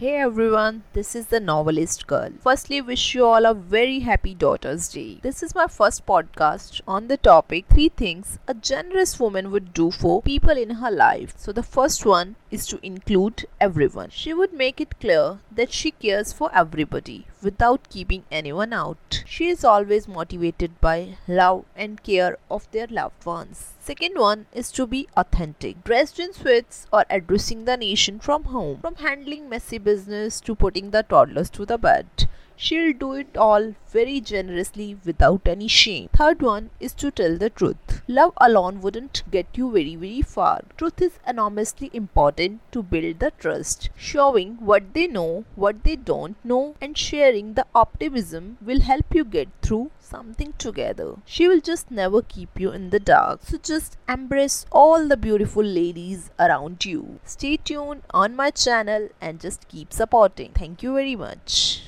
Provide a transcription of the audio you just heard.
Hey everyone, this is the novelist girl. Firstly, wish you all a very happy Daughter's Day. This is my first podcast on the topic 3 things a generous woman would do for people in her life. So, the first one is to include everyone. She would make it clear that she cares for everybody without keeping anyone out. She is always motivated by love and care of their loved ones. Second one is to be authentic, dressed in sweats or addressing the nation from home, from handling messy business to putting the toddlers to the bed. She'll do it all very generously without any shame. Third one is to tell the truth. Love alone wouldn't get you very, very far. Truth is enormously important to build the trust. Showing what they know, what they don't know, and sharing the optimism will help you get through something together. She will just never keep you in the dark. So just embrace all the beautiful ladies around you. Stay tuned on my channel and just keep supporting. Thank you very much.